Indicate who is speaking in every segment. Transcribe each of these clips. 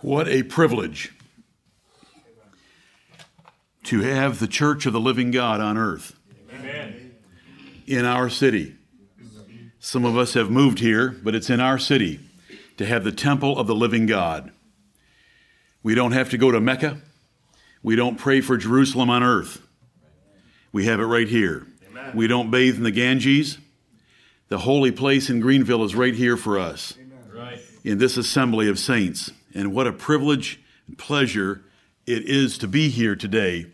Speaker 1: What a privilege to have the church of the living God on earth Amen. in our city. Some of us have moved here, but it's in our city to have the temple of the living God. We don't have to go to Mecca. We don't pray for Jerusalem on earth. We have it right here. Amen. We don't bathe in the Ganges. The holy place in Greenville is right here for us right. in this assembly of saints. And what a privilege and pleasure it is to be here today.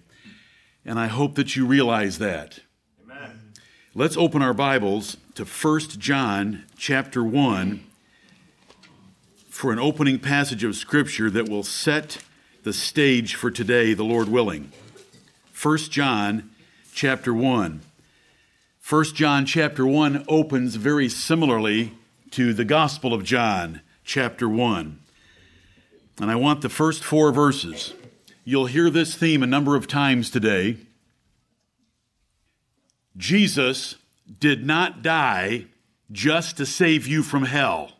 Speaker 1: And I hope that you realize that. Amen. Let's open our Bibles to 1 John chapter 1 for an opening passage of Scripture that will set the stage for today, the Lord willing. 1 John chapter 1. 1 John chapter 1 opens very similarly to the Gospel of John chapter 1. And I want the first four verses. You'll hear this theme a number of times today. Jesus did not die just to save you from hell.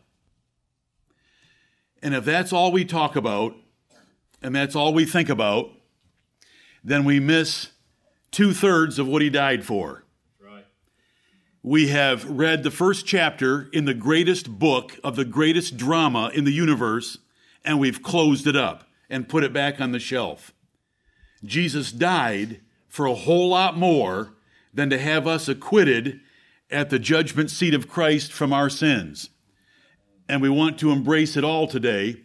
Speaker 1: And if that's all we talk about, and that's all we think about, then we miss two thirds of what he died for we have read the first chapter in the greatest book of the greatest drama in the universe, and we've closed it up and put it back on the shelf. Jesus died for a whole lot more than to have us acquitted at the judgment seat of Christ from our sins. And we want to embrace it all today,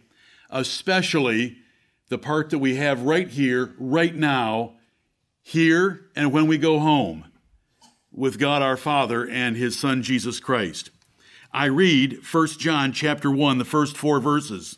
Speaker 1: especially the part that we have right here, right now, here, and when we go home with God our Father and his son Jesus Christ. I read 1 John chapter 1 the first 4 verses.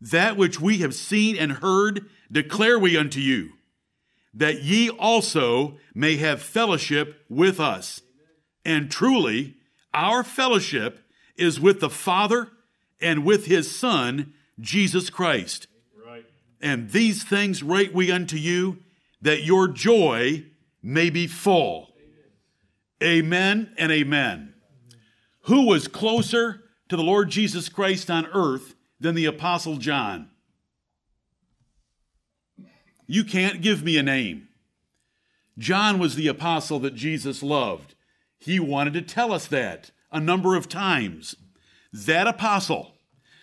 Speaker 1: That which we have seen and heard declare we unto you, that ye also may have fellowship with us. And truly, our fellowship is with the Father and with his Son, Jesus Christ. Right. And these things write we unto you, that your joy may be full. Amen and amen. Who was closer to the Lord Jesus Christ on earth than the Apostle John? You can't give me a name. John was the apostle that Jesus loved. He wanted to tell us that a number of times. That apostle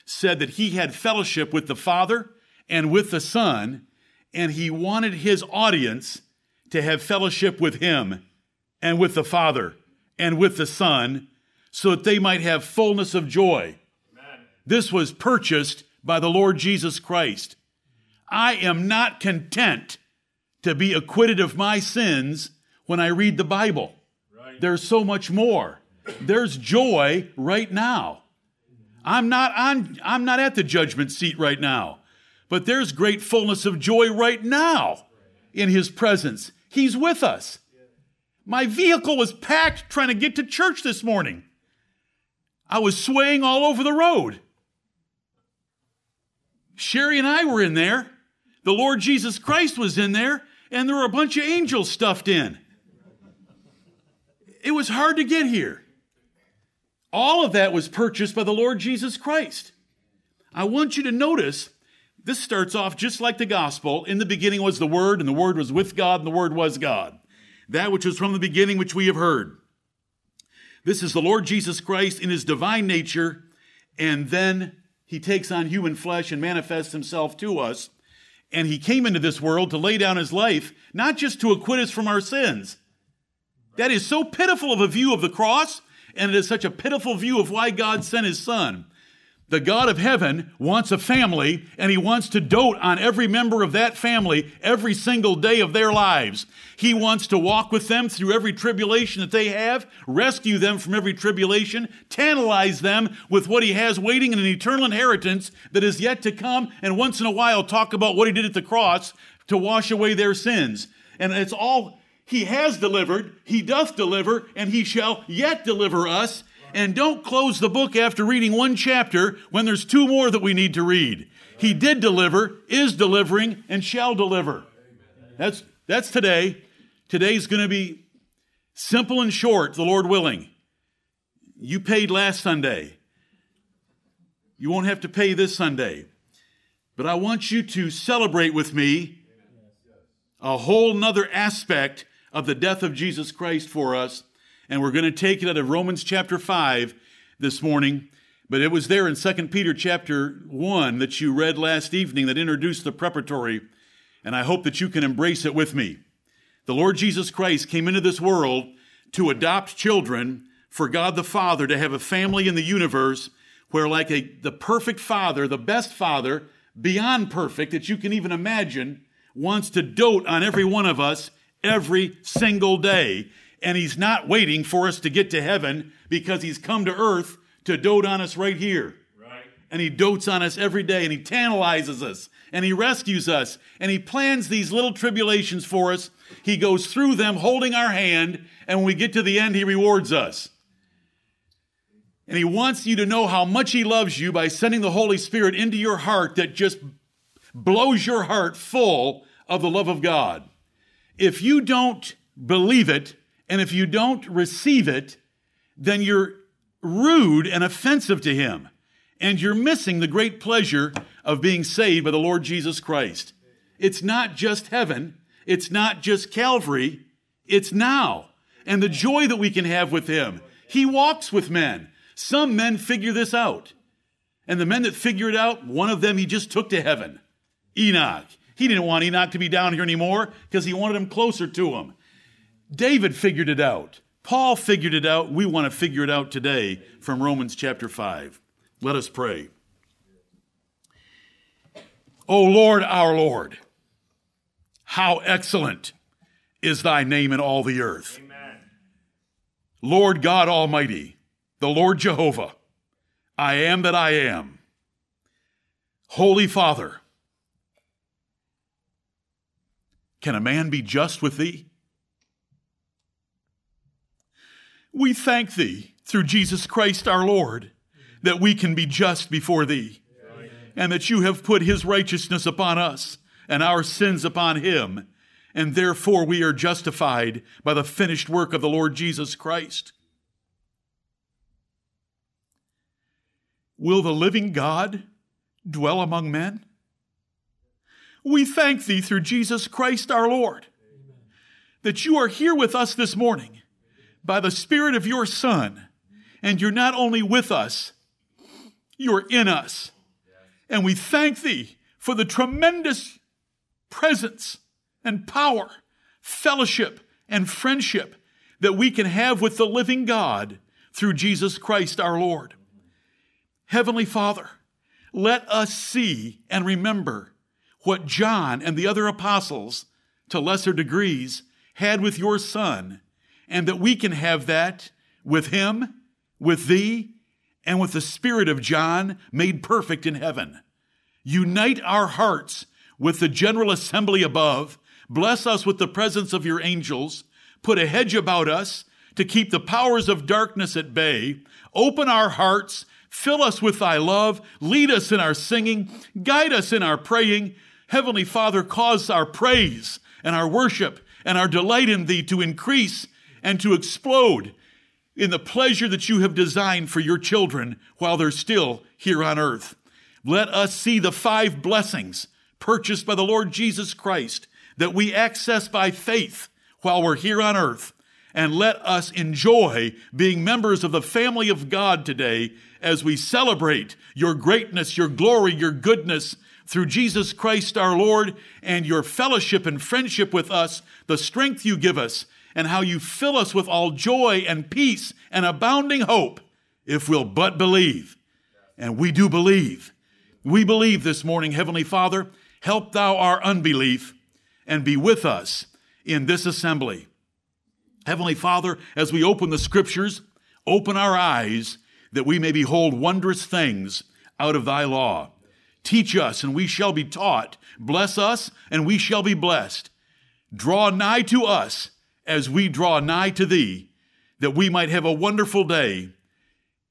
Speaker 1: said that he had fellowship with the Father and with the Son, and he wanted his audience to have fellowship with him and with the Father and with the Son, so that they might have fullness of joy. This was purchased by the Lord Jesus Christ. I am not content to be acquitted of my sins when I read the Bible. Right. There's so much more. There's joy right now. I'm not on I'm not at the judgment seat right now. But there's great fullness of joy right now in his presence. He's with us. My vehicle was packed trying to get to church this morning. I was swaying all over the road. Sherry and I were in there. The Lord Jesus Christ was in there, and there were a bunch of angels stuffed in. It was hard to get here. All of that was purchased by the Lord Jesus Christ. I want you to notice this starts off just like the gospel. In the beginning was the Word, and the Word was with God, and the Word was God that which was from the beginning, which we have heard. This is the Lord Jesus Christ in his divine nature, and then he takes on human flesh and manifests himself to us. And he came into this world to lay down his life, not just to acquit us from our sins. That is so pitiful of a view of the cross, and it is such a pitiful view of why God sent his son. The God of heaven wants a family and he wants to dote on every member of that family every single day of their lives. He wants to walk with them through every tribulation that they have, rescue them from every tribulation, tantalize them with what he has waiting in an eternal inheritance that is yet to come, and once in a while talk about what he did at the cross to wash away their sins. And it's all he has delivered, he doth deliver, and he shall yet deliver us and don't close the book after reading one chapter when there's two more that we need to read. He did deliver, is delivering, and shall deliver. That's, that's today. Today's going to be simple and short, the Lord willing. You paid last Sunday. You won't have to pay this Sunday. But I want you to celebrate with me a whole nother aspect of the death of Jesus Christ for us and we're going to take it out of Romans chapter 5 this morning. But it was there in 2 Peter chapter 1 that you read last evening that introduced the preparatory, and I hope that you can embrace it with me. The Lord Jesus Christ came into this world to adopt children for God the Father to have a family in the universe where like a the perfect father, the best father, beyond perfect that you can even imagine, wants to dote on every one of us every single day and he's not waiting for us to get to heaven because he's come to earth to dote on us right here. Right. And he dotes on us every day and he tantalizes us and he rescues us and he plans these little tribulations for us. He goes through them holding our hand and when we get to the end, he rewards us. And he wants you to know how much he loves you by sending the Holy Spirit into your heart that just blows your heart full of the love of God. If you don't believe it, and if you don't receive it, then you're rude and offensive to him. And you're missing the great pleasure of being saved by the Lord Jesus Christ. It's not just heaven. It's not just Calvary. It's now. And the joy that we can have with him. He walks with men. Some men figure this out. And the men that figure it out, one of them he just took to heaven. Enoch. He didn't want Enoch to be down here anymore because he wanted him closer to him. David figured it out. Paul figured it out. We want to figure it out today from Romans chapter 5. Let us pray. O Lord, our Lord, how excellent is thy name in all the earth. Amen. Lord God Almighty, the Lord Jehovah, I am that I am. Holy Father, can a man be just with thee? We thank thee through Jesus Christ our Lord that we can be just before thee and that you have put his righteousness upon us and our sins upon him. And therefore we are justified by the finished work of the Lord Jesus Christ. Will the living God dwell among men? We thank thee through Jesus Christ our Lord that you are here with us this morning by the Spirit of your Son. And you're not only with us, you're in us. And we thank thee for the tremendous presence and power, fellowship and friendship that we can have with the living God through Jesus Christ our Lord. Heavenly Father, let us see and remember what John and the other apostles, to lesser degrees, had with your Son and that we can have that with him, with thee, and with the spirit of John made perfect in heaven. Unite our hearts with the general assembly above. Bless us with the presence of your angels. Put a hedge about us to keep the powers of darkness at bay. Open our hearts. Fill us with thy love. Lead us in our singing. Guide us in our praying. Heavenly Father, cause our praise and our worship and our delight in thee to increase and to explode in the pleasure that you have designed for your children while they're still here on earth. Let us see the five blessings purchased by the Lord Jesus Christ that we access by faith while we're here on earth. And let us enjoy being members of the family of God today as we celebrate your greatness, your glory, your goodness through Jesus Christ our Lord and your fellowship and friendship with us, the strength you give us and how you fill us with all joy and peace and abounding hope if we'll but believe. And we do believe. We believe this morning, Heavenly Father, help thou our unbelief and be with us in this assembly. Heavenly Father, as we open the scriptures, open our eyes that we may behold wondrous things out of thy law. Teach us, and we shall be taught. Bless us, and we shall be blessed. Draw nigh to us as we draw nigh to thee, that we might have a wonderful day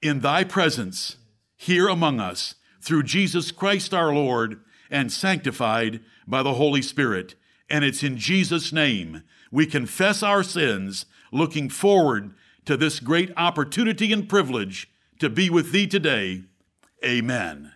Speaker 1: in thy presence here among us through Jesus Christ our Lord and sanctified by the Holy Spirit. And it's in Jesus' name we confess our sins, looking forward to this great opportunity and privilege to be with thee today. Amen.